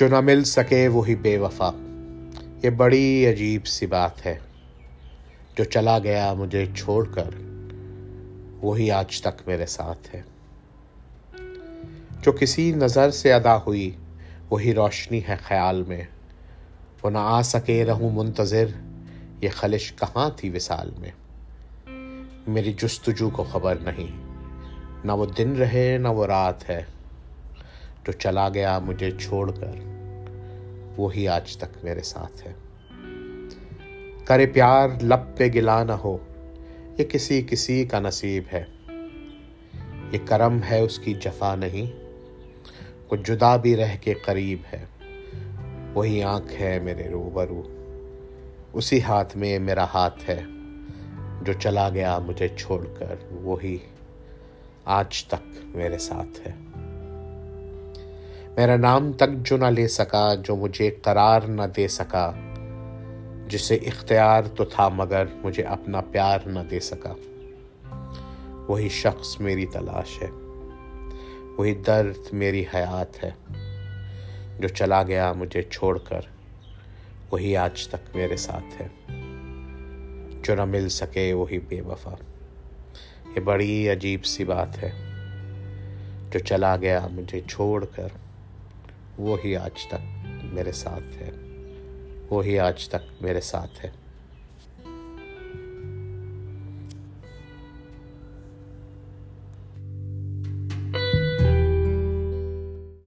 جو نہ مل سکے وہی بے وفا۔ یہ بڑی عجیب سی بات ہے۔ جو چلا گیا مجھے چھوڑ کر، وہی آج تک میرے ساتھ ہے۔ جو کسی نظر سے ادا ہوئی، وہی روشنی ہے خیال میں۔ وہ نہ آ سکے رہوں منتظر، یہ خلش کہاں تھی وصال میں؟ میری جستجو کو خبر نہیں۔ نہ وہ دن رہے، نہ وہ رات ہے۔ جو چلا گیا مجھے چھوڑ کر۔ وہی آج تک میرے ساتھ ہے۔ کرے پیار، لب پہ گلا نہ ہو۔ یہ کسی کسی کا نصیب ہے۔ یہ کرم ہے، اس کی جفا نہیں۔ کچھ جدا بھی رہ کے قریب ہے۔ وہی آنکھ ہے میرے روبرو۔ اسی ہاتھ میں میرا ہاتھ ہے۔ جو چلا گیا مجھے چھوڑ کر، وہی آج تک میرے ساتھ ہے۔ میرا نام تک جو نہ لے سکا، جو مجھے قرار نہ دے سکا، جسے اختیار تو تھا مگر مجھے اپنا پیار نہ دے سکا۔ وہی شخص میری تلاش ہے، وہی درد میری حیات ہے، جو چلا گیا مجھے چھوڑ کر۔ وہی آج تک میرے ساتھ ہے، جو نہ مل سکے وہی بے وفا۔ یہ بڑی عجیب سی بات ہے، جو چلا گیا مجھے چھوڑ کر۔ وہی آج تک میرے ساتھ ہے وہی آج تک میرے ساتھ ہے۔